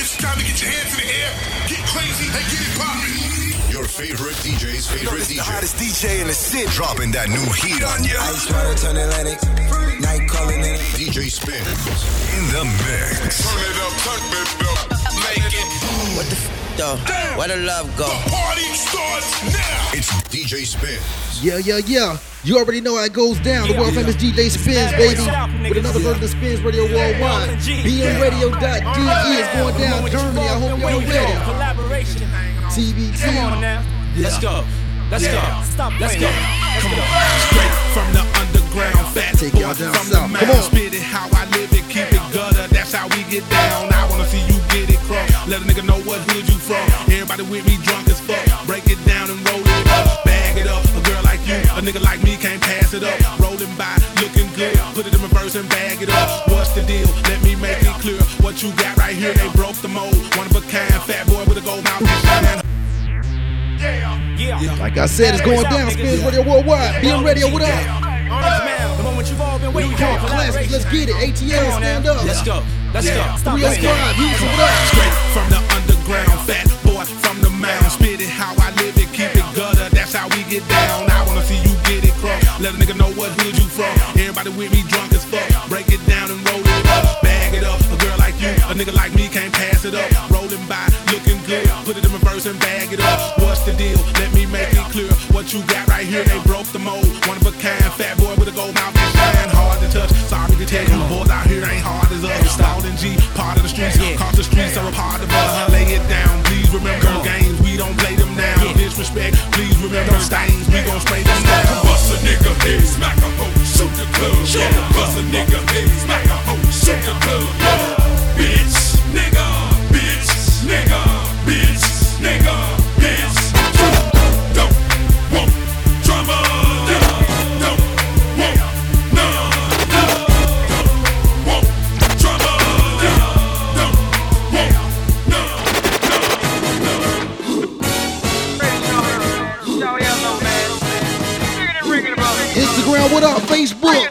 It's time to get your hands in the air, get crazy, and get it poppin'. Your favorite DJ's favorite the DJ. hottest DJ in the city. Dropping that new heat on you. Ice water turn Atlantic. Night calling in. DJ Spins. In the mix. Turn it up, turn it up, make it. What the f though? Where the love go? The party starts now. It's DJ Spins. Yeah, yeah, yeah. You already know how it goes down. The world famous DJ Spins, baby. With another version of the Spins Radio Worldwide. BMRadio.de is going down Germany. I hope y'all ready. Collaboration. TBT. Come on now. Let's go. Let's go. Stop. Let's go. Come on. Straight from the underground, fat Take y'all down from south. the Come mound. on. Spit it how I live it, keep it gutter. That's how we get down. I wanna see you get it crunk. Let a nigga know what hood you from. Everybody with me drunk as fuck. Break it down and roll it up. Bag it up. A girl like you, a nigga like me can't pass it up. Rolling by, looking good. Put it in reverse and bag it up. What's the deal? Let me make it clear. What you got right here, they broke the mold. One of a kind, fat boy with a gold mouth. Yeah. Like I said, it's going down. Spins Radio Worldwide. BM Radio, what up? The moment you've all been waiting for. Let's get it. ATL, stand up. Let's go. Let's. Let's go. 305, Houston, what up? Straight from the underground, fat boy from the mound. Spit it how I live it, keep it gutter. That's how we get down. I wanna see you get it crunk. Let a nigga know what hood you from. Everybody with me drunk as fuck. Break it down and roll it up. Bag it up. A girl like you, a nigga like me can't pass it up. Rolling by, looking good. Put it in reverse and bag it up. What's the deal? Let me make it clear. What you got right here, they broke the mold. One of a kind, fat boy with a gold mouth and shine. Hard to touch. Sorry to tell you, boys out here ain't hard as us. Stalling G, part of the streets. Cause the streets are a part of us. Uh-huh. Lay it down, please remember the games. We don't play them down. Disrespect, please remember the stains. We gon' spray them down. Bust a nigga head, smack a hoe, shoot the club. Yeah. Bust a nigga head, smack a hoe, shoot the club. Yeah. Bitch, nigga, bitch, nigga, bitch, nigga, what up? Facebook,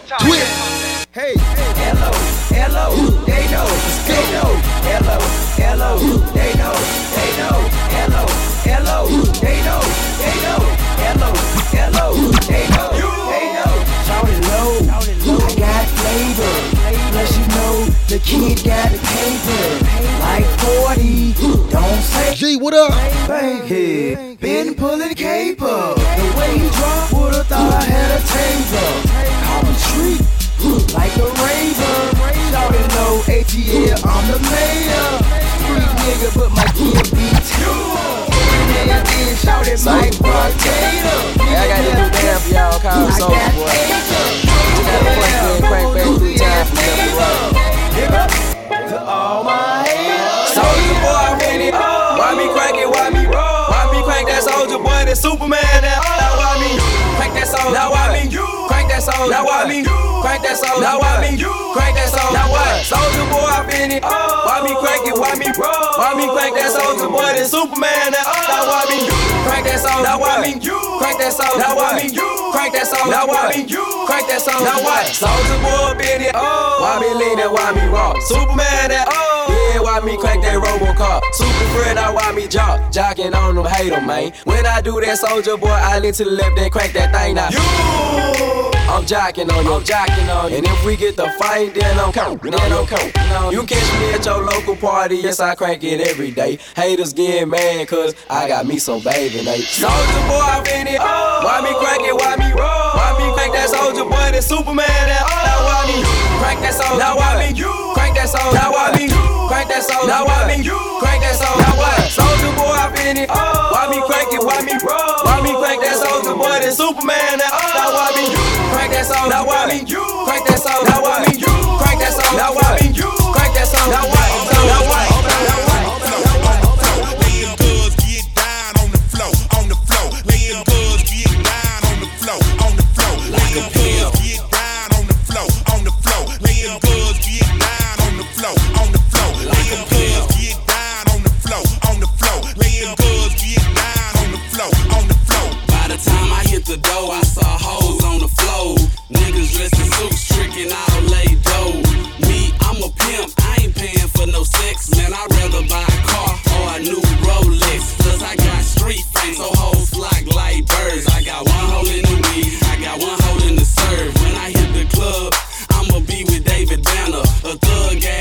then shout Potato. Yeah, I got this new damn for y'all called I Soulja got Boy. You punch me and crank back three times from left to right. Nigga, to all my haters. Soldier boy, in it. Why me crank it? Why me roll? Why me crank that soldier boy? That Superman. That now why me crank that soldier? Now why me crank that soldier? Now why me crank that soldier? Now why me crank that soldier? Now what? Soldier boy, I'm in it. Why me crank it? Why me roll? Why me crank that soldier boy? That Superman. That oh. now why me crank that soldier? Now why me crank that soldier? Now why me crank that soldier? Now why me crank that soldier? Now what? Soldier boy, in it. Oh. Why me lean that? Why me rock? Superman. That oh. yeah, why me crank that Robocop? Super friend, I why me jock? Jocking on them, hate 'em, man. When I do that soldier boy, I lean to the left and crank that thing now. I'm jacking on you, I'm jocking on you. And if we get the fight, then I'm counting, then I'm counting. You catch me at your local party, yes, I crank it every day. Haters get mad, cause I got me some baby Nate. Soldier boy, I'm in it. Why me crank it, why me roll? Why me crank that soldier boy, that Superman? That, now why me crank that soldier? Now why me crank that soldier? Now why me crank that soldier? Now why me crank that soldier? Now what? Soldier boy, I'm in it. Why me crank it, why me roll? Why me crank that soldier boy, that Superman? That, now why me You crank that soldier? Now why me You crank that soldier? Now why me You crank that soldier? Now why me You crank that soldier? Now why? Now why? Now why? Get down on the floor, on the I saw hoes on the floor. Niggas dressed in suits, tricking out lay dough. Me, I'm a pimp, I ain't paying for no sex. Man, I'd rather buy a car or a new Rolex. Plus, I got street fame, so hoes flock like birds. I got one hole in the weed, I got one hole in the serve. When I hit the club, I'ma be with David Banner, a thug ass.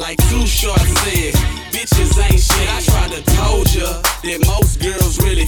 Like Too Short says, bitches ain't shit. I tried to told ya that most girls really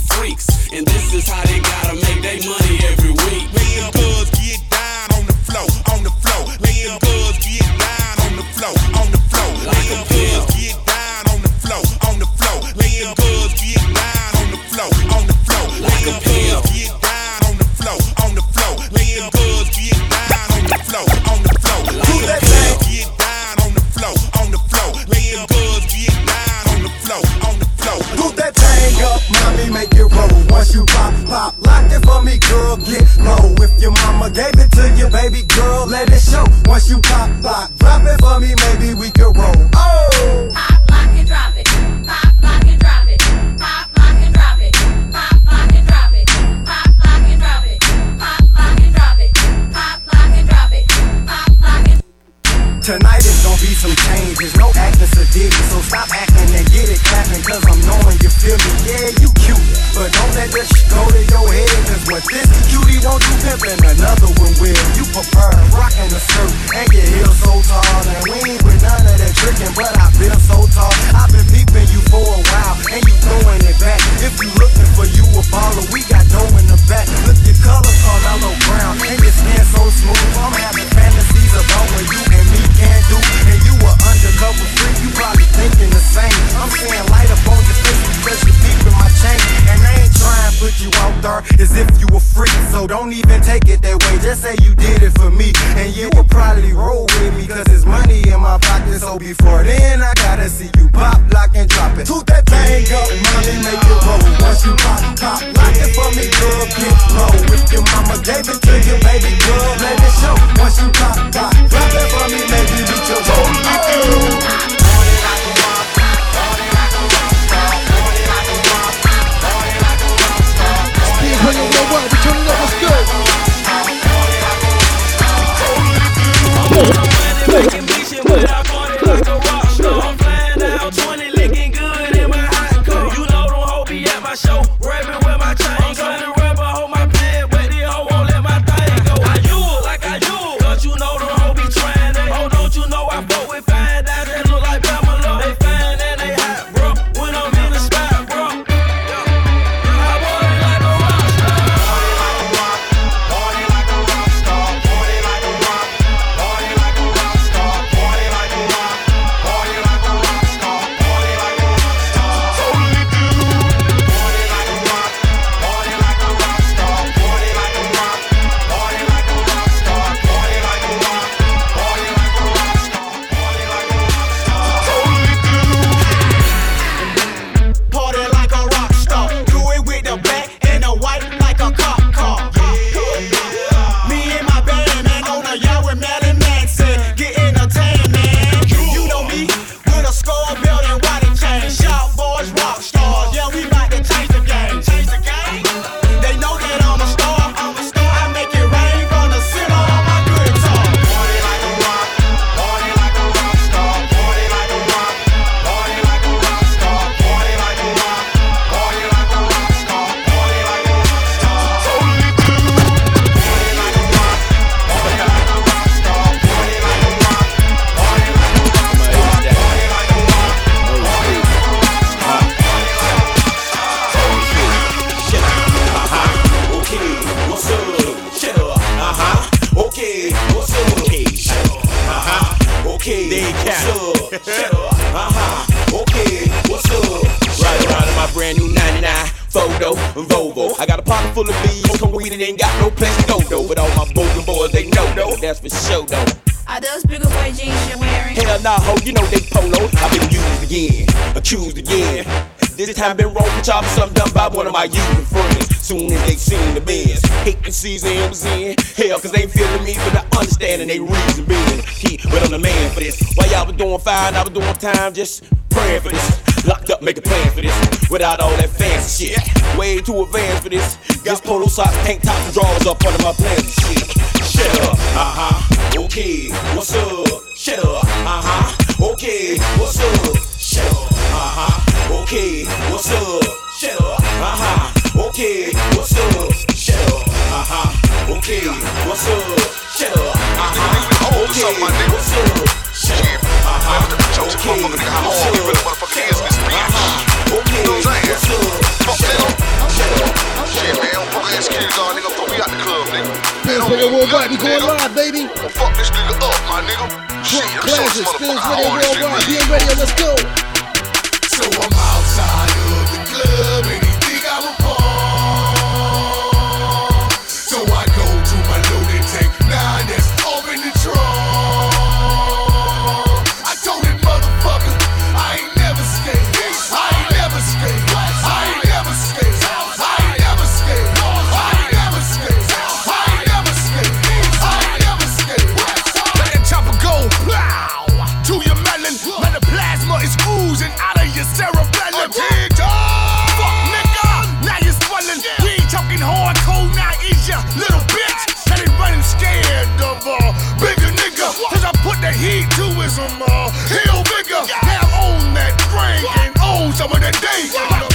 full of bees. Smoking weed and ain't got no place to go though. But all my bogan boys, they know though. That's for sure though. Are those bigger boy jeans you're wearing? Hell nah, ho, you know they polo. I've been used again, accused again. This time been rolling with something done by one of my youth friends. Soon as they seen the bins, hate the season was in. Hell, cause they feeling me, but I understanding they reason being. He, but I'm the man for this. While y'all was doing fine, I was doing time, just praying for this. Locked up, making plans for this. Without all that fancy shit. Way too advanced for this. Got polo socks, tank tops, and drawers up under my plans and shit. Shut up, uh huh. Okay, what's up? Shut up, uh huh. Okay, what's up? Shut up, uh huh. Okay, what's up? Shut up, uh huh. Okay, what's up? Shut up, uh huh. Okay, what's up? Shut up, uh huh. Okay, what's up? Shut up, uh huh. Okay, what's up? hands on, nigga. Out the club, nigga. Hey, nigga, worldwide, we going live, baby. Well, fuck this nigga up, my nigga. Shit, I'm sure this motherfucker I let's go. So I'm outside of the club to your melon. plasma is oozing out of your cerebellum. Oh, Fuck nigga, now you're swelling. Yeah. We ain't talking hard, cold, now eat ya, little bitch. Let it running scared of all bigger nigga. Cause I put the heat to his um, uh, heel bigger. Now own that drink and own some of that day.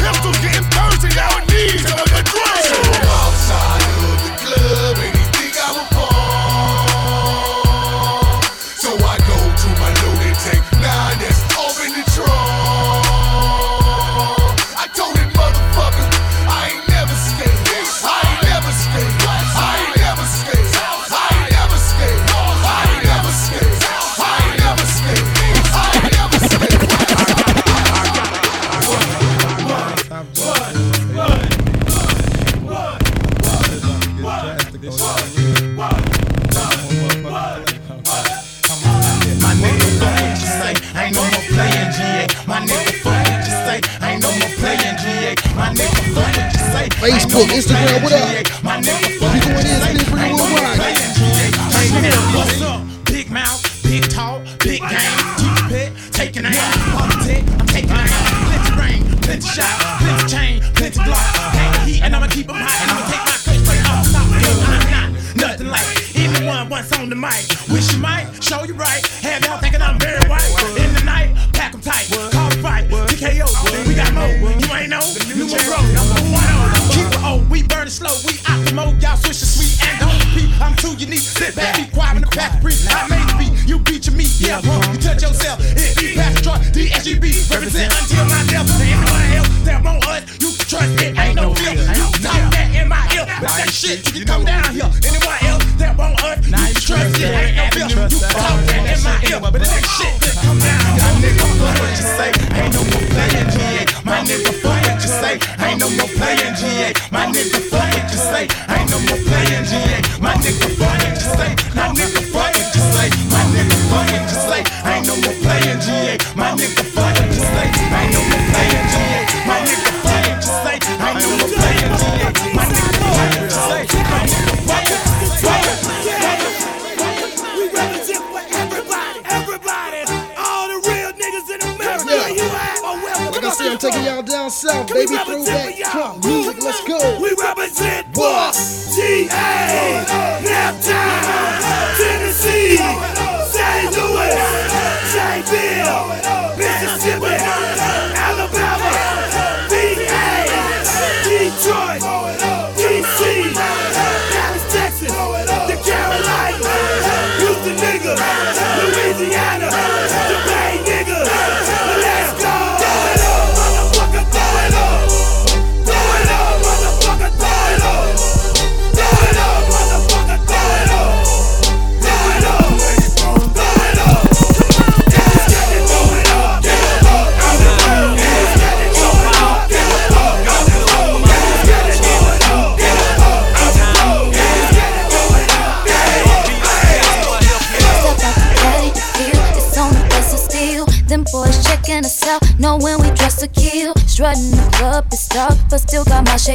Facebook, Instagram, what up? We going in, Spin Free Worldwide. that shit. You, come down here. Anyone else that won't hurt, nah, you trust it. Ain't no bill. You talk that in my ear, but it shit. That come down here. Nigga, fuck what you say. Ain't no more playing GA. My nigga, fuck what you say. Ain't no more playing GA. My nigga, fuck what you say. Ain't no more playing GA. My nigga, fuck baby.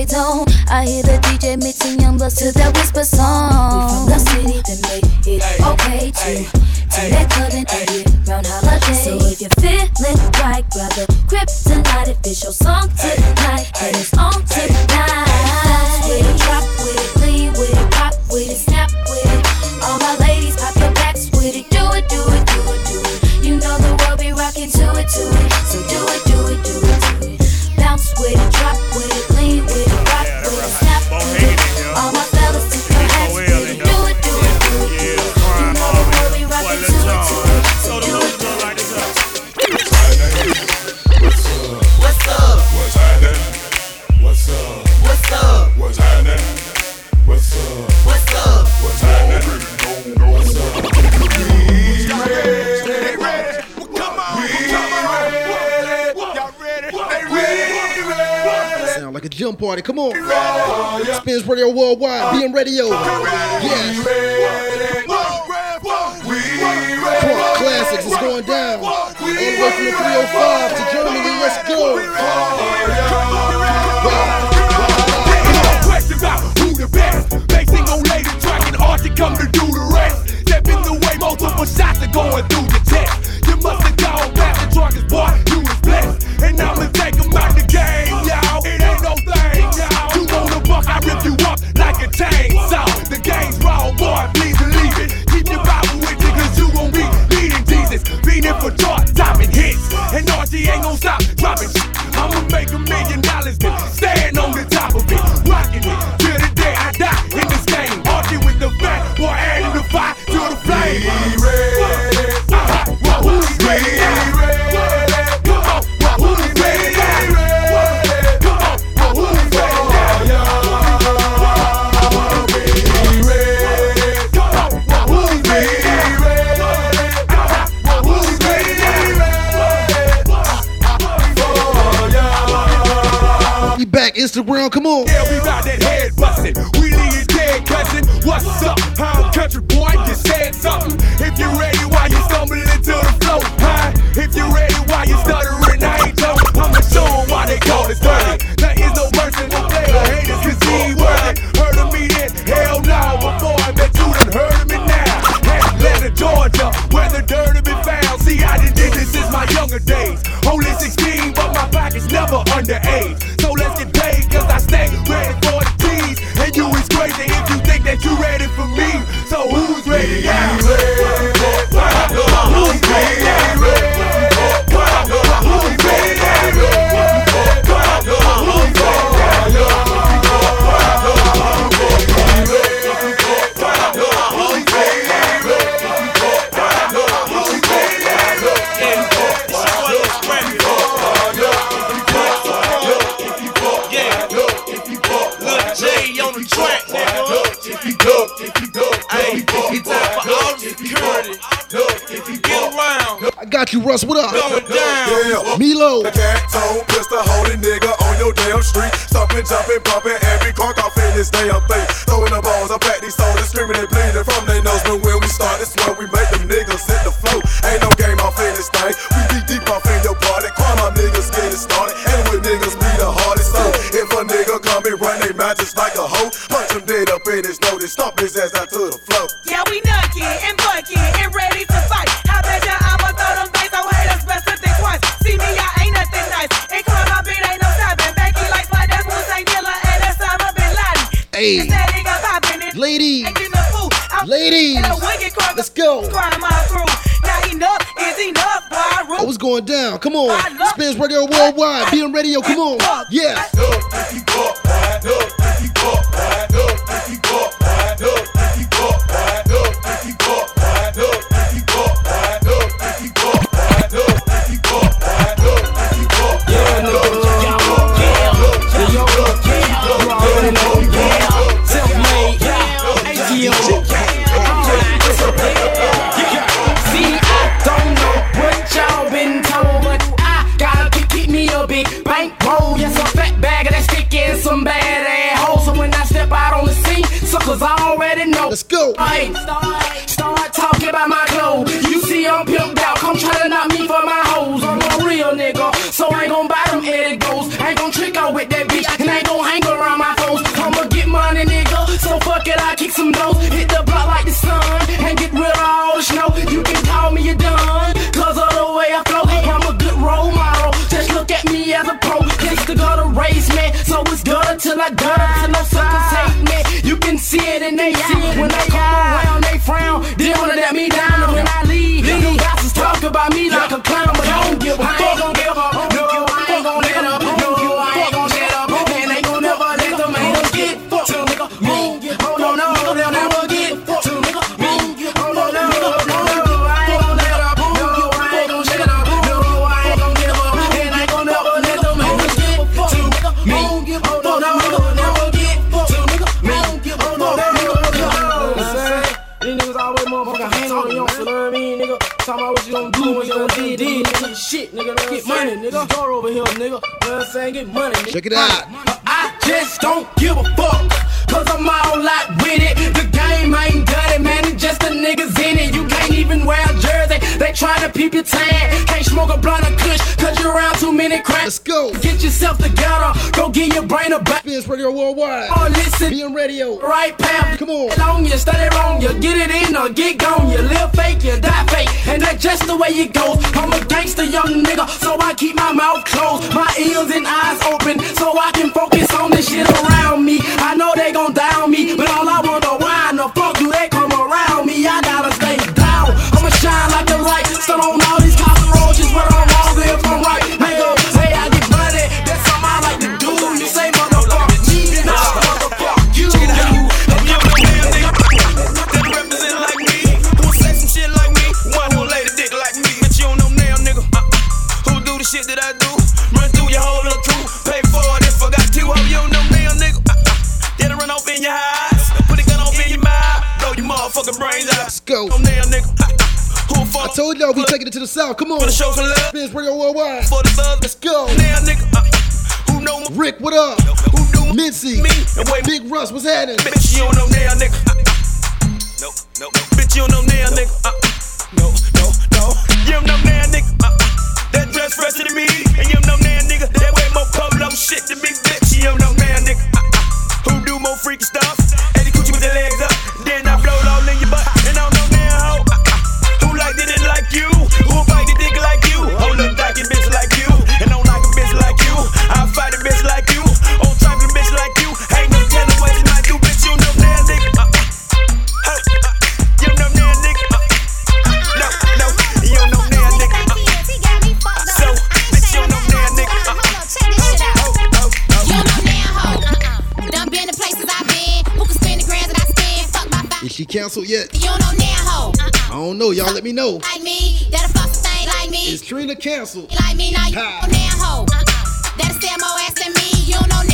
they don't. I hear the DJ mixing young bloods to that whisper song. We from the city that made it ay, okay to ay, to that club and get round holiday. So if you're feeling right, grab the kryptonite if it's your song tonight ay, and it's on. party. Come on. Oh, yeah. Spins Radio Worldwide, BM Radio. Yes. Punk classics is going down. All the way from the 305 to Germany. Let's go. Questions out who the best. They sing on lady track and come to do the rest. Step in the way, multiple shots are going through. the world. Come ladies. Let's go. Oh, it's going down. Come on. Spins Radio Worldwide. BM Radio. Come on. Yeah. till I die. No Talking about what you gonna do when you gonna did, did, nigga. Shit, nigga. Get money, nigga. Door over here, nigga. You know what I'm saying? Get money, nigga. Check it out. I just don't give a fuck. Cause I'm all out with it. The game ain't dirty, man. It's just the niggas in it. You can't even wear a jersey. They try to peep your tan. Can't smoke a blunt or kush. Cause you're around too many cracks. Let's go. Get yourself together. Go get your brain a back. Spins Radio Worldwide. Oh, listen. Being radio. Right, pal. Come on. On you, study wrong, you get it in or get gone. You live fake, you die fake, and that's just the way it goes. I'm a gangster, young nigga, so I keep my mouth closed, my ears and eyes open, so I can focus on the shit around me. I know they gon' down me, but all I wonder why in the fuck do they come around me? I gotta I told y'all we taking it to the south. Come on. for the show some love? Spins Radio Worldwide. For the thugs, Let's go. now, nigga. Uh, who know my Rick, what up? who do Mincy. me and wait Big Russ, what's happening? Bitch, you don't know now, nigga. Uh, uh. No, no, no. Bitch, you don't know now, nigga. Uh, no, no, no. You don't know now, nigga. Uh, uh. That dress fresher than me, and you don't know now, nigga. That way more polo shit than me, bitch. You don't know now, nigga. Uh, uh. Who do more freaky stuff? Eddie Coochie with the legs up, you? Who bite the dick like you? Hold up, dyking bitch like you, and don't like a bitch like you. I fight a bitch like you, on trifling bitch like you. Ain't no telling what you might do, bitch. You know now, nigga. Uh, uh. Hey, uh, you know now, nigga. Uh, no, no, you don't know now, nigga. Uh, so, bitch, you don't know now, nigga. Uh, oh, oh, oh. You know now, ho. Uh-uh. Done been the places I've been. Who can spend the grand that I spend? Fuck my five. Is she canceled yet? You know now, ho. Uh-uh. I don't know. Y'all let me know. Like to cancel. Like me now, you know damn hoe. Uh-uh. That's them ass and me. You don't know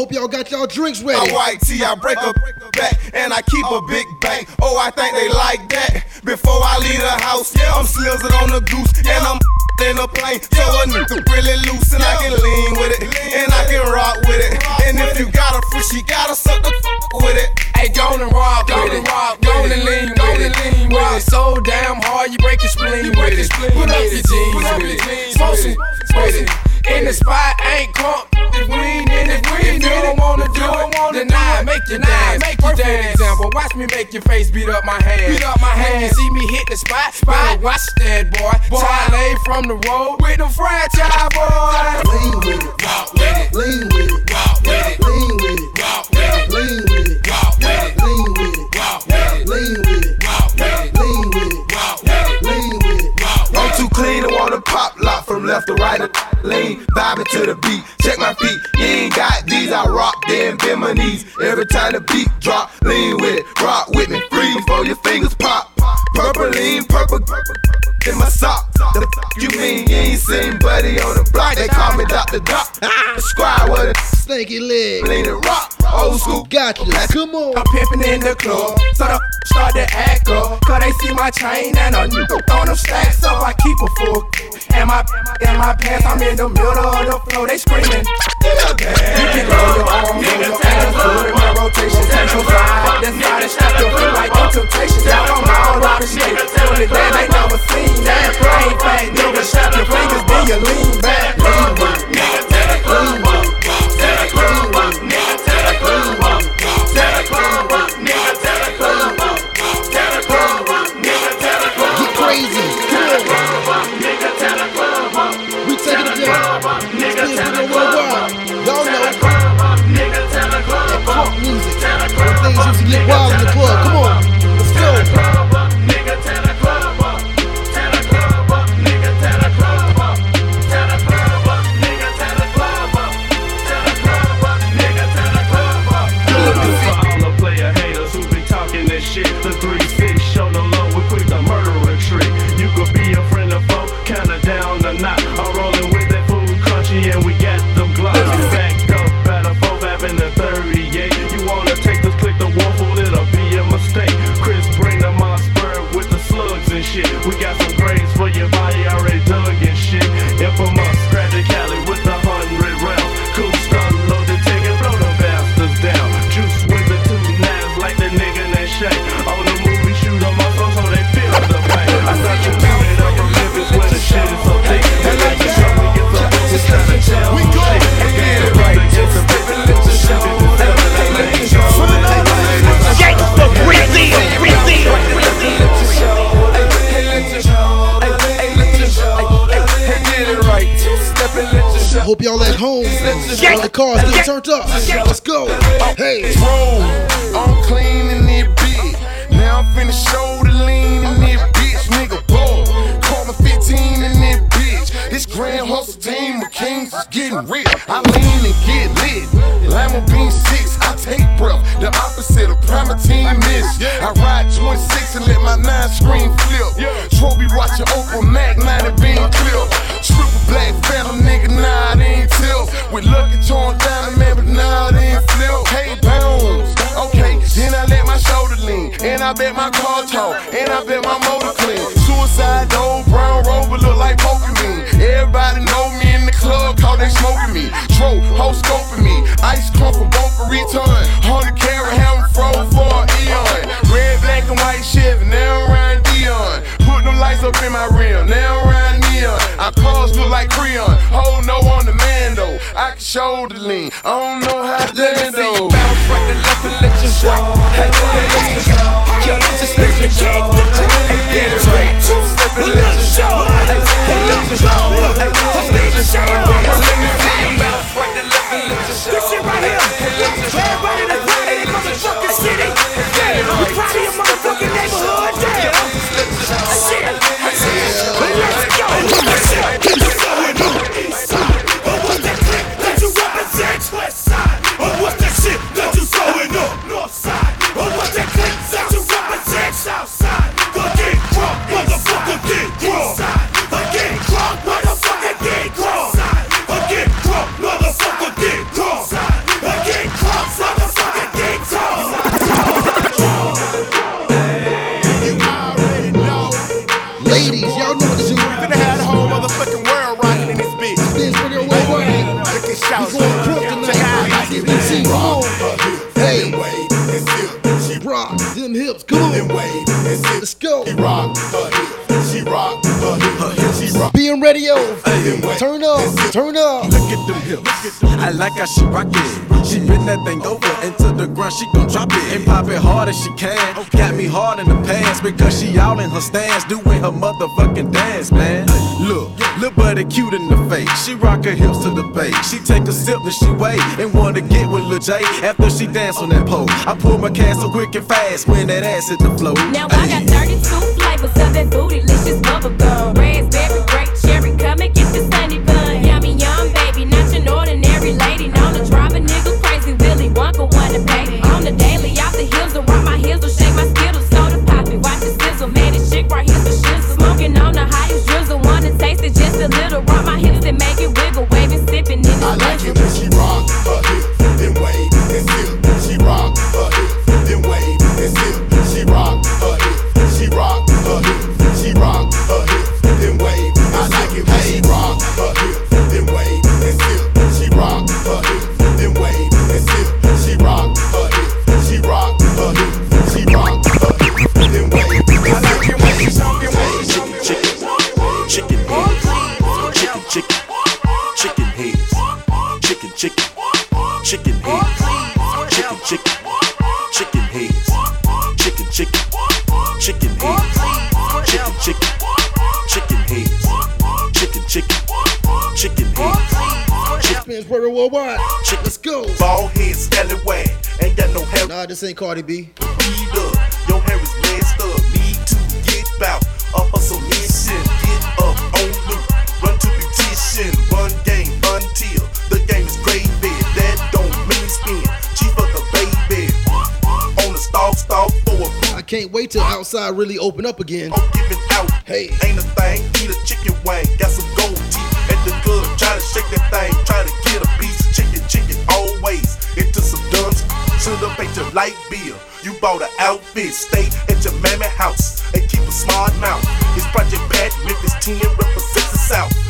hope y'all got y'all drinks ready. white tee, I break a back, and I keep a big bank. Oh, I think they like that. Before I leave the house, yeah, I'm slizzard on the goose, and I'm in a plane. So a nigga really loose, and I can lean with it, and I can rock with it. And if you got a free, she gotta suck the with it. Hey, go and rock with it. Go and lean with it. With it. So damn hard, you break your spleen with it. Put up your jeans with it. Smoke some with it. In the spot, ain't crunk don't wanna do it, wanna then do I make you dance. Make you Perfect dance. example, watch me make your face beat up my hand. Beat up my hand, you see me hit the spot. spot. watch that boy. boy. lay from the road with no franchise boy. Lean with it, walk with it, lean with it, walk with it, lean with it, walk with it, lean with it, walk with it, lean with it, walk with it, lean with it, walk with it, lean with it, walk with it, lean with it, walk with it. I'm too clean to pop lock from left to right. Lean, vibing to the beat. Check my feet. You ain't got these. I rock, then bend my knees. Every time the beat drop, lean with it. Rock with me. Freeze before your fingers pop. Purple lean, purple in my sock. The you mean you ain't seen Buddy on the block? They call me Dr. Doc. Squad with a Stanky leg. lean and rock. Old school. Gotcha. Come on. I'm pimping in the club, so the start to act up. Cause they see my chain and a on them stacks up. I keep a full. And my and my pants, I'm in the middle of the floor. They screaming. You can roll your arms, roll your ass, put in my rotation, take your vibe. That's how they strap your feet like no temptation. Now I'm all rock shit. Doing it that ain't never seen that. Ain't fat nigga, shut your fingers, then you lean back. Lean back, nigga, take a clue, take a clue, nigga. Turned know how to land though. Bounce right to left and let you show. Hey, hey, hey. Yo, just let you go. Hey, get it right. Step and let you show. Hey, let you show. Hey, let you show. Let me see you bounce right to left and let you show. This shit right here. Everybody that's proud of their motherfucking city. Yeah, you proud like how she rock it. She bend that thing over into the ground. She gon' drop it and pop it hard as she can. Got me hard in the pants because she out in her stance doing her motherfucking dance, man. Look, little buddy cute in the face. She rock her hips to the bass. She take a sip and she wait and wanna get with Lil J after she dance on that pole. I pull my so quick and fast when that ass hit the floor. Now I got 32 flavors of that booty, bootylicious bubble this ain't Cardi B. Read up, your hair is messed up. Need to get bout up a submission. Get up on loop, run to petition. Run game until the game is. That don't mean spin. Chief of the baby. On the stalk, stalk for a I can't wait till outside really open up again. giving out. Hey. Ain't a thing, eat a chicken wing. Got some gold teeth at the club. Try to shake that thing, try to get a piece. Should've paid your light bill. You bought an outfit, stay at your mammy house and keep a smart mouth. It's Project Pat, Memphis 10 represents the South.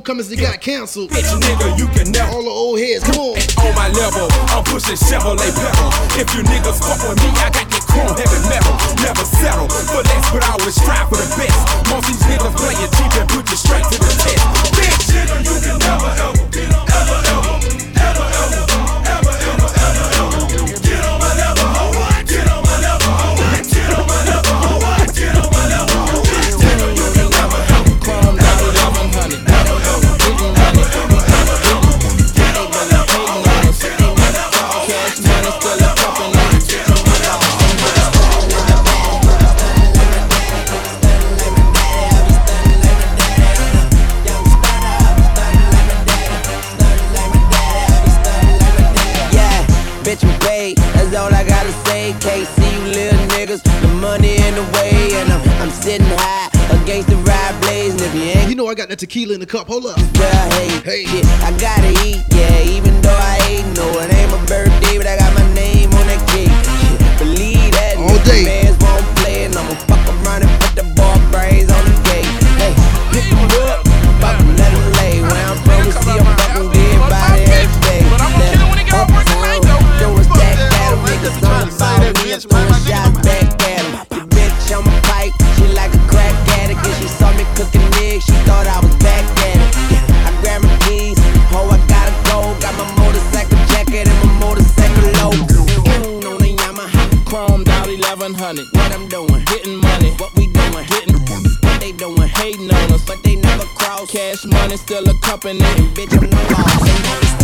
homecomings that got canceled. Bitch, nigga, you can never. All the old heads, come on. On my level, I'm pushing Chevrolet pedal. If you niggas fuck with me, I got that chrome heavy metal. Never settle but that's but I always strive for the best. Most these niggas play it cheap and put you straight to the test. Bitch, nigga, you can never. tequila in the cup. Hold up. Well, hey, hey, yeah, I gotta eat. running. What I'm doing, getting money. What we doing, getting money. What they doing, hating on us, but they never cross. Cash money, still a company, and bitch, I'm the boss.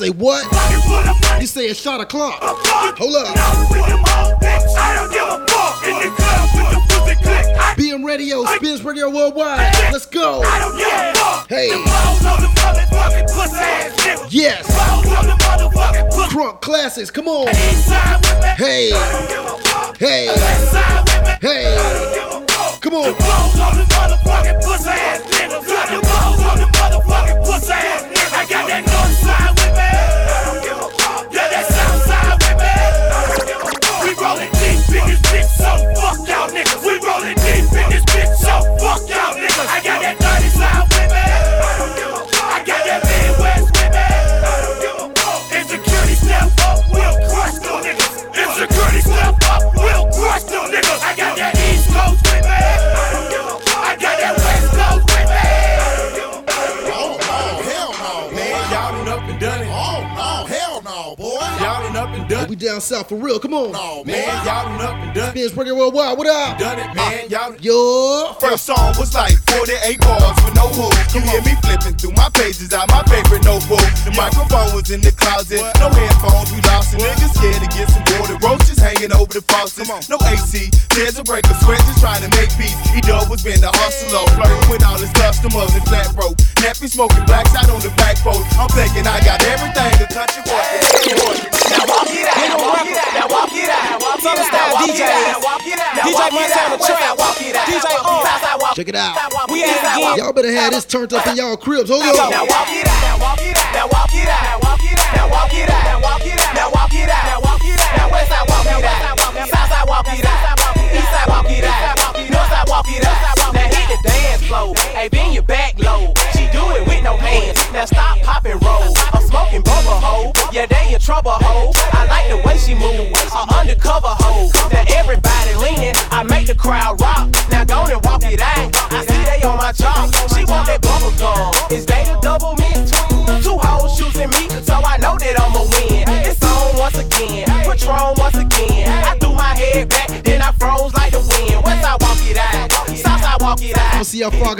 say what? You say it's shot o'clock. Hold up. BM Radio, Spins Radio Worldwide. Let's go. Hey. Yes. Crunk classics, come on. Hey. Hey. Hey. Come on. I got that north side. down south for real. Come on. Oh, man, y'all done up and done. Spins Breaker Worldwide, what up? Done it, man. Ah. Y'all. Yo. First song was like 48 bars with no hook. You hear me flipping through my pages out my favorite notebook. The microphone was in the closet. No headphones, we lost it. Niggas scared to get some water. Roaches hanging over the faucet. No AC. Tears a breaker. Sweat just trying to make beats. He dub was been the hustler. Flirting with all his customers in flat broke. Nappy smoking blacks out on the back boat. I'm thinking I got everything to country boy can. Now I'll get out don't walk it out. Now walk it out. Southern style DJ. DJ Money on the track. DJ on. Check it out. We at it again. Y'all better have this turned up in y'all cribs. Hold on. Now walk it out. Now walk it out. Now walk it out. Now walk it out. Now walk it out. Now walk it out. Now walk it out. Now walk it out. Now west side walk it out.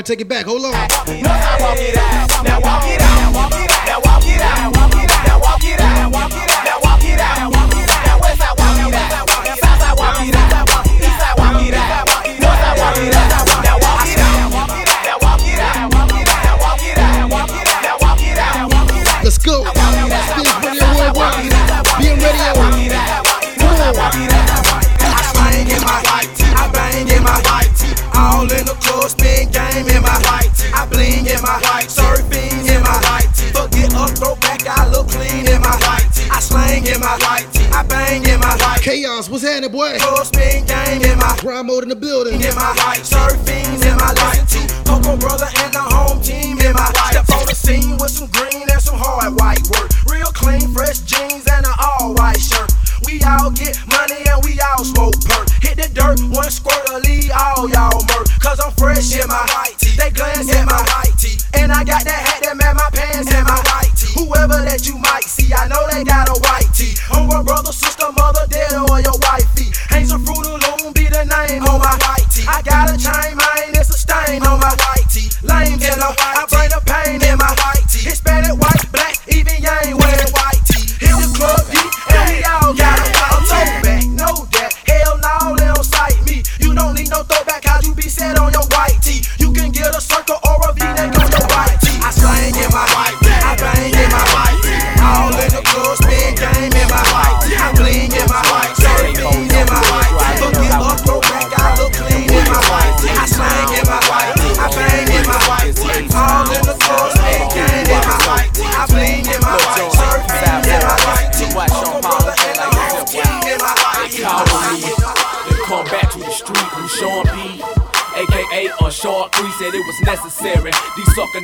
Can take it back. Hold on. lawnmower in the building.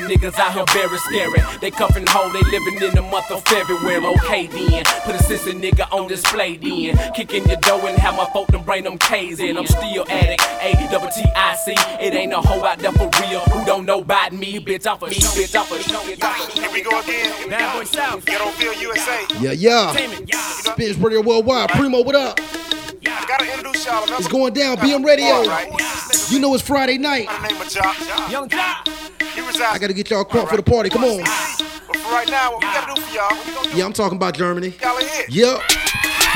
niggas out here very scary. They cuffin' hoe, they living in the month of February. Okay then, put a sister nigga on display then. Kicking your dough and have my folk them bring them K's in. I'm still at it, A double T I C. It ain't a hoe out there for real who don't know about me, bitch. I'm for me, bitch. Off of me. Here we go again. Now boy South, Ghettoville, USA. Yeah, yeah. Spins Radio Worldwide. Primo, what up? I gotta introduce y'all. It's going down. BM Radio. Right. You know it's Friday night. My name is Yung Joc. I gotta get y'all crunk right. for the party. Come on. But for right now, what we gotta do for y'all? Yeah, I'm talking about Germany. Y'all are here. Yep.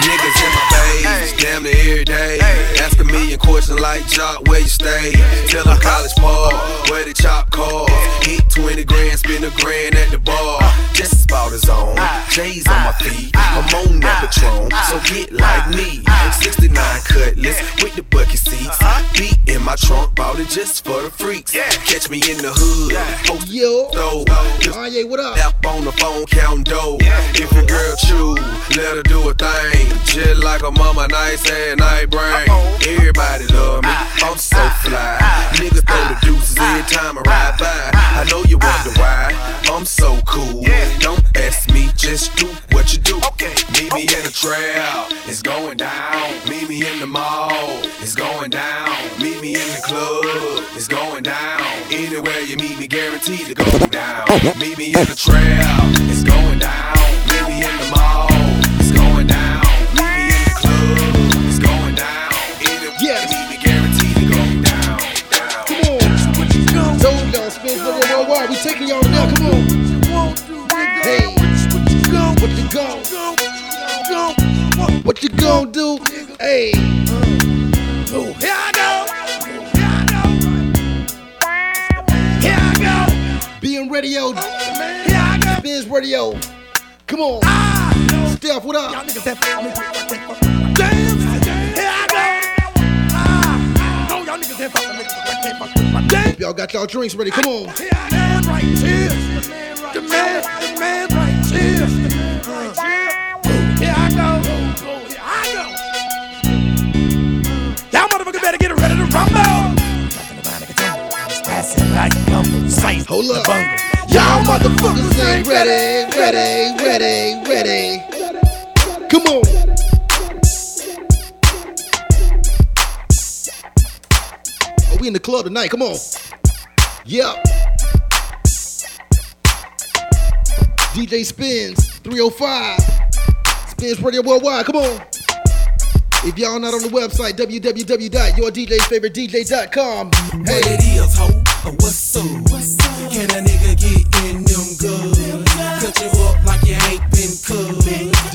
Niggas in my face, damn near every day. Ask a million questions like Joc, where you stay? Tell them college ball, where the chop cars. Hit 20 grand, spend a grand at the bar. Just as about his own. Ah. J's on my ah. feet, I'm ah. on that Patron. So get like me. 69 cutlass with the bucket seats. Uh-huh. Beat in my trunk, bought it just for the freaks. Catch me in the hood. Oh, yo. Though, Kanye, what up? Tap on the phone, counting dough. If your girl chew, let her do a thing. Just like a mama, nice and night brain. Everybody love me, I'm so fly. Niggas throw the deuces every time I ride by. I know you wonder why, I'm so cool. Don't ask me, just do what you do. Meet me in the trail, it's going down. Meet me in the mall, it's going down. Meet me in the club, it's going down. Anywhere you meet me, guaranteed to go down. Meet me in the trail, it's going down. What you gon' do? Hey. Oh, here I go. Here I go. Here I go. Being radio. Here I go. Spins Radio. Come on. Steph, what up? Y'all niggas that Dance. Here I go. No, y'all niggas that fuck Y'all got y'all drinks ready. Come on. Man right here. The man, the man right. Here better get ready to rumble. Hold up. Y'all motherfuckers ain't ready, ready, ready, ready. Come on. Oh, we in the club tonight. Come on. Yep. DJ Spins 305. Spins Radio Worldwide. Come on. If y'all not on the website, www.yourdjsfavoritedj.com. Hey. What it is, ho? Or what's up? Can a nigga get in them good? Cut you up like you ain't been cut.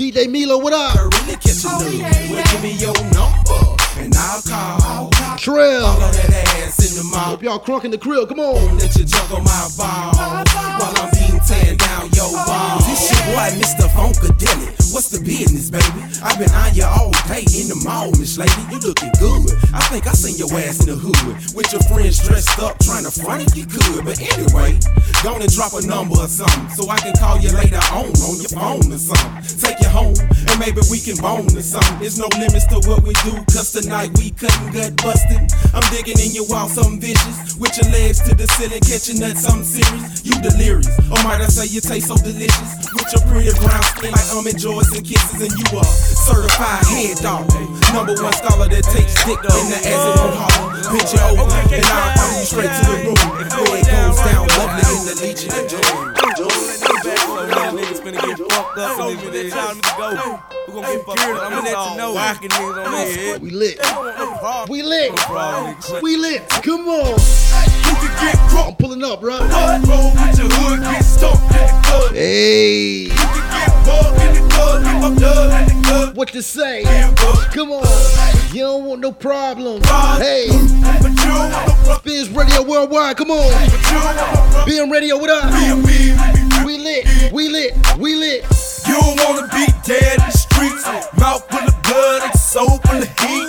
DJ Milo, what up? Really catch a nigga. Oh, well, give me your number and I'll call. Trail. All of that ass in the mouth. Hope y'all crunk in the crib. Come on. Let you juggle my ball while I'm being tearing This your boy, Mr. Funkadelic. What's the business, baby? I've been on you all day in the mall, Miss Lady. You looking good. I think I seen your ass in the hood with your friends dressed up, trying to front if you could. But anyway, go and drop a number or something so I can call you later on on your phone or something. Take you home and maybe we can bone or something. There's no limits to what we do, cause tonight we cutting gut busting. I'm digging in your wall, something vicious. With your legs to the ceiling, catching nuts, something serious. You delirious, or might I say you taste so delicious? With your pretty brown skin like um, almond joys and kisses, and you are certified head dog. Number one scholar that takes dick in the ass and won't holler. Pitch you over, and I'll follow you straight to the room. Where it goes down, lovely in the legion of joy. Niggas finna get fucked up niggas they time to go. We gon' get fucked up. I'm gonna let you know. Whacking niggas on their head. We lit. We lit. We lit. Come on. I'm pulling up, bro. Roll with your hood, get stumped in the club. Hey. Bugged in the club, get fucked up at the club. What you say? Come on. You don't want no problem. Hey. Biz Radio Worldwide. Come on. BM Radio, what up? We lit. We lit. We lit. You don't wanna be dead in the streets. Mouth full of blood and soul full of heat.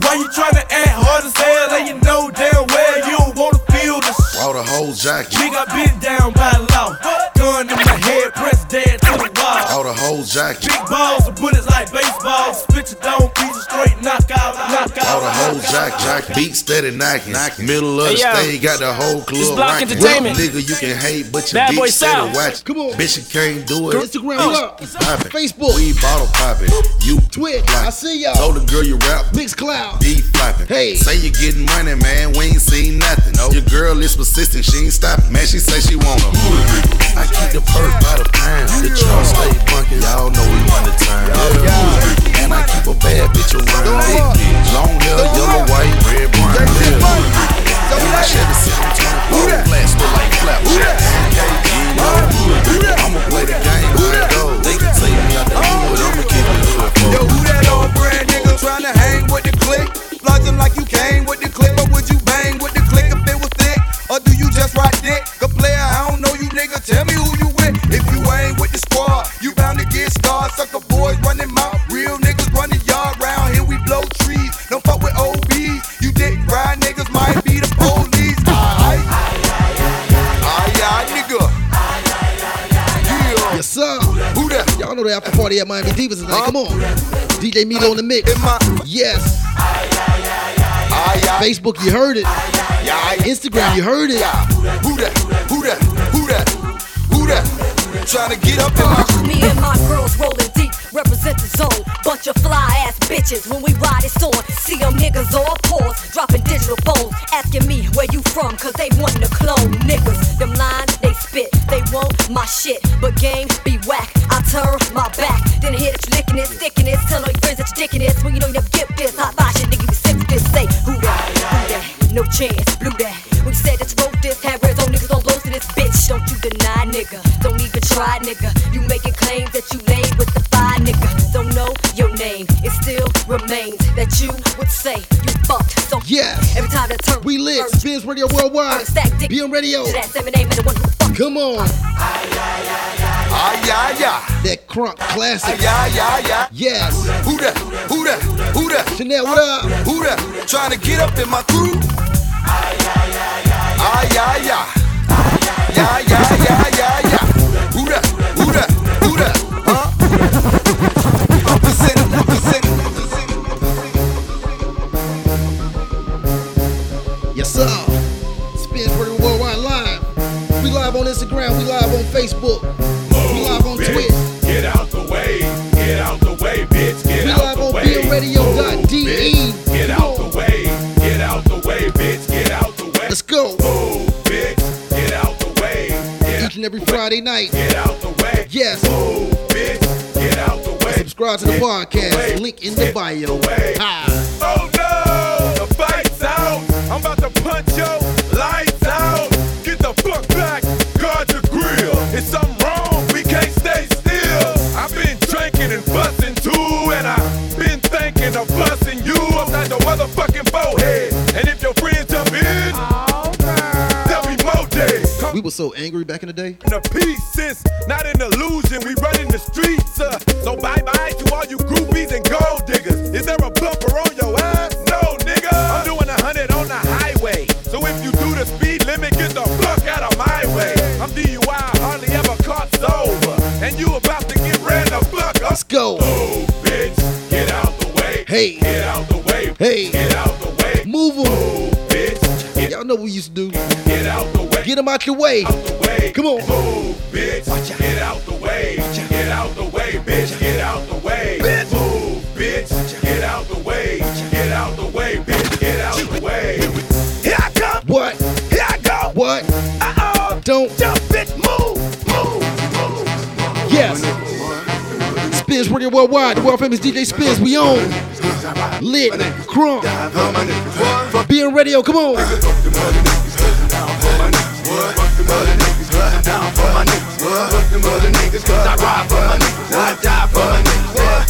Why you tryna act hard as hell and you know damn well you don't wanna feel the sh- Wow, the whole jacket. We got bit down by law. The wall. Out the whole jacket. Big balls and bullets like baseballs. Spit you down, piece of straight knockout, knockout. Out the whole jack, jack. Beat steady knocking. Middle of the Hey, yo. stage, got the whole club It's Block rocking. Entertainment. Nigga, you can hate, but your Bad beat Boy steady South. watching. Come on. Bitch, you can't do it. Instagram, uh, what up? Poppin'. Facebook. We bottle popping. You Twitch. I see y'all. Told the girl you rap. Mix Cloud. D flapping. Hey. Say you getting money, man. We ain't seen nothing. Your girl is persistent. She ain't stopping. Man, she say she want a I keep the perk by the pound. The trunk stay Y'all know we run the turn. Yeah. yeah. And I keep a bad bitch around. Long hair, yellow, white, red, brown. Yeah. And I shed a 724 flash, look like flapjacks. I'ma play the game like those. They can take me out the hood, but keep it hood Yo, who that old brand nigga tryna hang with the click? Flogging like you came with the click, or would you bang with the click if it was thick? Or do you just ride dick? A player, I don't know you nigga, tell me who you with if you ain't with the squad. Big stars, sucker boys running mouth. Real niggas running yard round here. We blow trees. Don't fuck with OB. You dick ride niggas might be the police. Aye, aye, aye, aye, nigga. Yeah. Yes, sir. Who that? Y'all know the after party at Miami Divas tonight. Come on. DJ Milo in the mix. Yes. Facebook, you heard it. Instagram, you heard it. Who that? Who that? Who that? Who that? Trying to get up in my Me and my girls rolling deep, represent the zone. Bunch of fly ass bitches when we ride it's on. See them niggas all pause, dropping digital phones. Asking me where you from, cause they want to clone niggas. Them lines they spit, they want my shit. But game be whack, I turn my back. Then hit it, licking it, sticking it. Tell all your friends that you're dicking it. When you know you never get this, hot fire shit, nigga, you sick this. Say, who that? Who that? No chance, blew that. When you said that you wrote this, had red on bitch. Don't you deny, nigga. Don't even try, nigga. You making claims that you laid with the fire, nigga. Don't know your name. It still remains that you would say you fucked. So Yes. every time that turn We lit. Spins Radio Worldwide. BM Radio. That seven name and the one who fuck. Come on. Ah, yeah, yeah. That crunk classic. Yeah, yeah, yeah. Yes. Who that? Who that? Who that? Chanel, what up? Who that? Trying to get up in my crew. Ah, yeah, yeah. Yeah, yeah, yeah, yeah, yeah. Yeah yeah yeah. Who that? Who that? Who that? Huh? Represent, represent. Yes, sir. Spins Worldwide live. We live on Instagram. We live on Facebook. We live on Twitch. Get out the way, get out the way, bitch. Get We out the way. We live on way. BMRadio.de. every Friday night. Get out the way. Yes. Move, bitch. Get out the way. Subscribe to the podcast. Link in the bio. Hi. Oh were so angry back in the day. In a pieces, not an illusion. We running the streets. Uh, so bye bye to all you groupies and gold diggers. Is there a bumper on your ass? No, nigga. I'm doing a hundred on the highway. So if you do the speed limit, get the fuck out of my way. I'm DUI, hardly ever caught sober. And you about to get ran the fuck up. Let's go. Move, bitch. Get out the way. Hey. Get out the way. Hey. Get out the way. Move them. Y'all know what we used to do. Get out the way. Get them out your way. Come on. Move, bitch. watch Get out the way. Get out the way, bitch. Get out the way. Bitch. Move, bitch. Get out the way. Get out the way, bitch. Get out the way. Here I come. What? Here I go. What? Uh-oh. Don't. Jump, bitch. Move. Move. Move. Yes. Spins Radio Worldwide. The world famous DJ Spins. We own. Lit. Crunk. Being radio. Come on.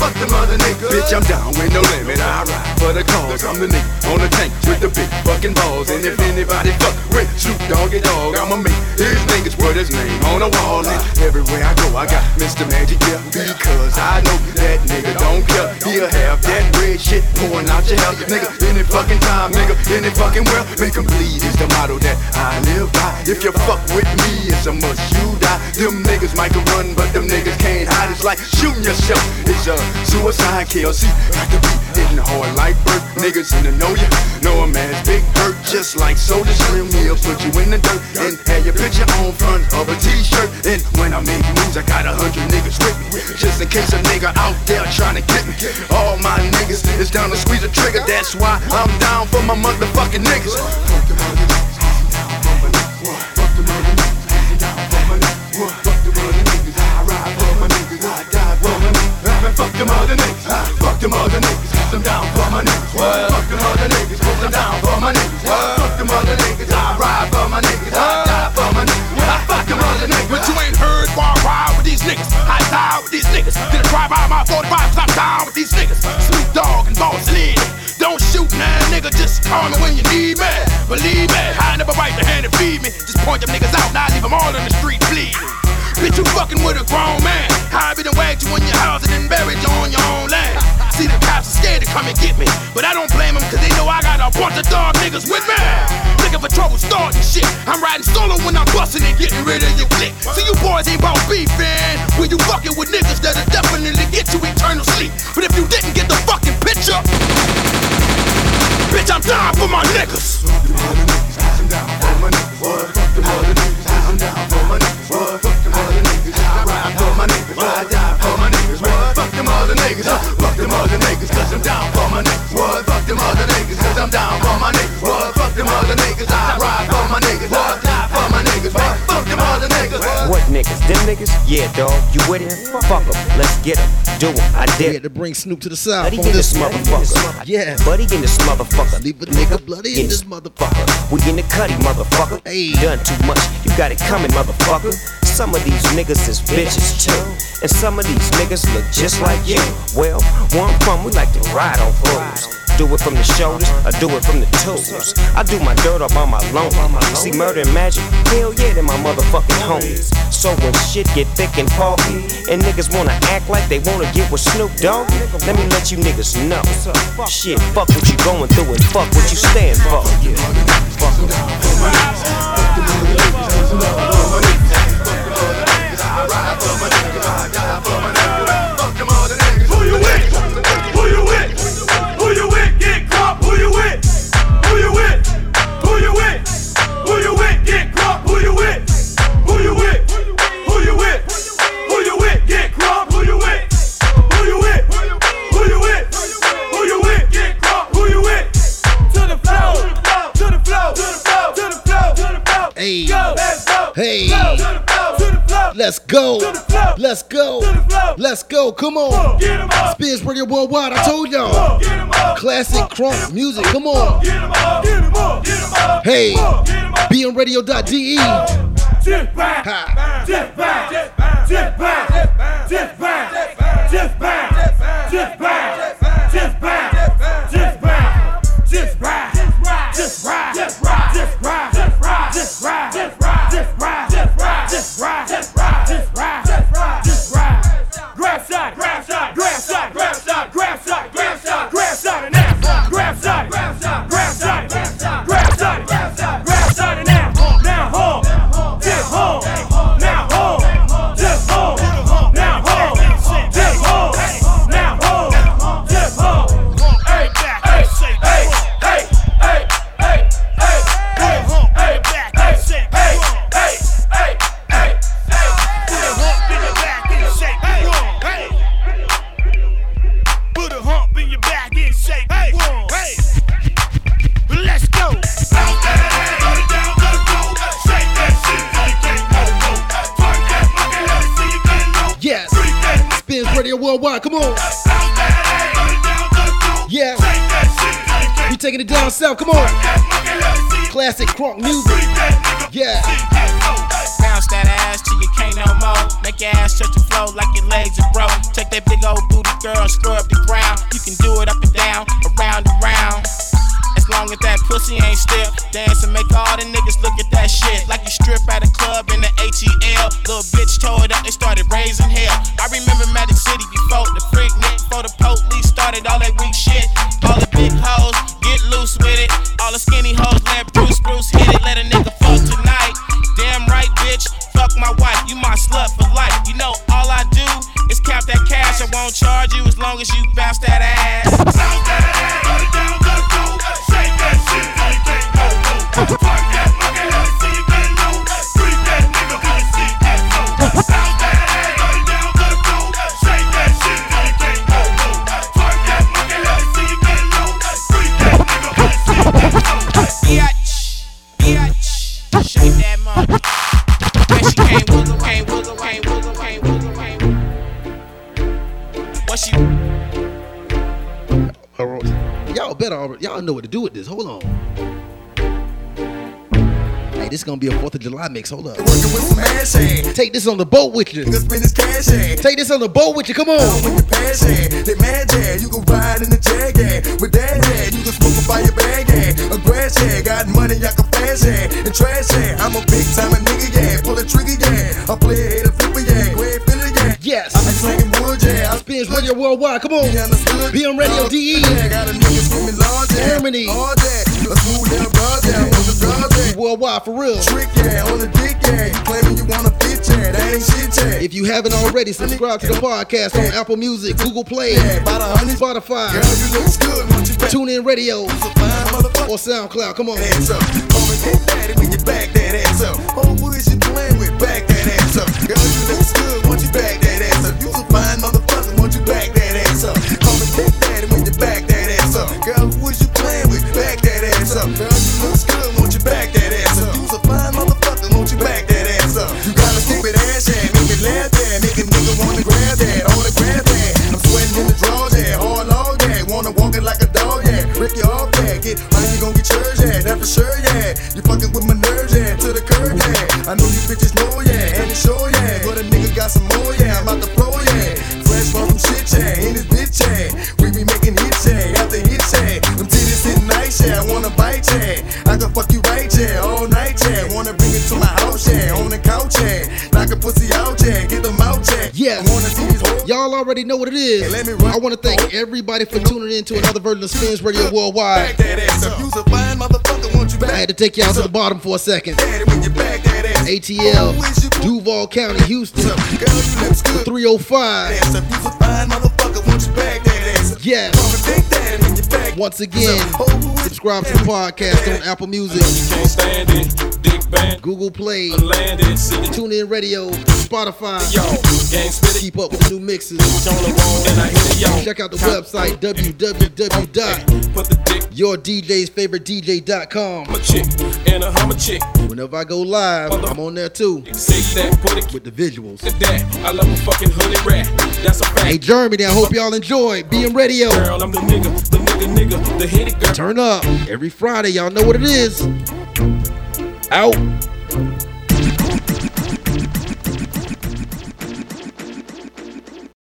Bitch, I'm down with no limit. I ride for the cause. I'm the nigga on the tank with the big fucking balls. And if anybody fuck with Snoop Doggy Dogg, I'ma make his niggas put his name on the wall. And everywhere I go, I got Mr. Magic here because I know that nigga don't care. He'll have that red shit pouring out your hell. Nigga, any fucking time, nigga, any fucking world, make 'em bleed is the motto that I live by. If you fuck with me, it's a must you die. Them niggas might run, but them niggas can't hide. It's like shooting yourself. It's a suicide KLC. Got to be hitting hard like bird. Niggas in the know you. Know a man's big hurt, just like Soulja Slim. He'll put you in the dirt and have your picture on front of a t-shirt. And when I make moves, I got a hundred niggas with me. Just in case a nigga out there trying to get me. All my niggas is down to squeeze a trigger. That's why I'm down for my motherfucking niggas. Fuck them other niggas, fuck them other niggas, I'm down for my niggas. Fuck them other niggas, I'm down for my niggas. Fuck them other niggas, I ride for my niggas, I die for my niggas. I Fuck them other niggas. But you ain't heard why I ride with these niggas. I die with these niggas. Did a drive by my 45, stop down with these niggas. Snoop Dogg and Boss Lady. Don't shoot now, nigga. Just call me when you need me. Believe me, I never bite the hand and feed me. Just point them niggas out, now I leave them all in the street bleeding. Bitch, you fucking with a grown man. Me. But I don't blame them, cause they know I got a bunch of dog niggas with me. Looking for trouble starting shit. I'm riding solo when I'm busting and getting rid of your clique. See, you boys ain't about beefing. When you fucking with niggas that'll definitely get you eternal sleep. But if you didn't get the fucking picture, bitch, I'm dying for my niggas. Cause I'm down for my niggas. What? Fuck them other niggas, cause I'm down for my niggas. What? Fuck them other niggas, I ride for my niggas. What? Die for my niggas. What? Niggas? Them niggas? Yeah, dog. You with it? Fuck Fuck 'em. Let's get 'em. Do 'em. I We dare. had to bring Snoop to the south Buddy in this motherfucker. Yeah. Buddy in this motherfucker. Leave a nigga bloody in this motherfucker. We in the cutty, motherfucker. Hey. Done too much. You got it coming, motherfucker. Some of these niggas is bitches too. And some of these niggas look just like you. Well, one from, we like to ride on fools. Do it from the shoulders, I do it from the toes. I do my dirt up on my loan. C-Murder and magic, hell yeah, they my motherfucking homies. So when shit get thick and pulpy, and niggas wanna act like they wanna get with Snoop Dogg, let me let you niggas know. Shit, fuck what you going through and fuck what you stand for. Fuck Who come on. Spins radio worldwide, I told y'all. Classic crunk music, come on. Hey, bmradio.de. Ha. Come on. Yeah. We taking it down south. Come on. Classic crunk music. Yeah. Bounce that ass till you can't no more. Make your ass touch the floor like your legs are broke. Take that big old booty girl scrub the ground. You can do it up and down, around and long as that pussy ain't stiff, dance and make all the niggas look at that shit. Like you strip at a club in the ATL. Little bitch tore it up, they started raising hell. I remember Magic City before the freak nick, before the police started all that weak shit. All the big hoes, get loose with it. All the skinny hoes, let Bruce Bruce hit it. Let a nigga fuck tonight. Damn right, bitch. Fuck my wife, you my slut for life. You know all I do is count that cash. I won't charge you as long as you bounce gonna be a 4th of July mix. Hold up. Take this on the boat with you. Take this on the boat with you. Come on. They mad yeah, you can ride in the jag yeah. With that yeah, you can smoke a bag yeah. A grass yeah, got money I can flash yeah. And trash yeah, I'm a big time a nigga yeah. Pull a trigger yeah, I play a hater flipper yeah. Go ahead, it yeah. Yes. I be slanging wood yeah. I Spins Radio Worldwide. Come on. BM Radio DE. Germany. Worldwide for real. Trick yeah, on the dick yeah. Claiming you want a bitch yeah, that ain't shit yeah. If you haven't already, subscribe to the podcast on Apple Music, Google Play, Spotify, TuneIn Radio, or SoundCloud. Come on. Already know what it is. I want to thank everybody for tuning in to another version of Spins Radio Worldwide. That ass up, you's a oh fine motherfucker, won't you back? I had to take y'all to the bottom for a second. ATL, Duval County, Houston, 305. Yes. Once again, subscribe to the podcast on Apple Music, Google Play, TuneIn Radio, Spotify. Keep up with the new mixes. Check out the website www.yourdjsfavoritedj.com. And a hummer chick. Whenever I go live, I'm on there too. Say that, put it with the visuals. I love a fucking hoodie rat. That's a fact. Hey Germany, I hope y'all enjoy BM Radio. Girl, I'm the nigga, the nigga, nigga, the hit girl. Turn up every Friday. Y'all know what it is. Out.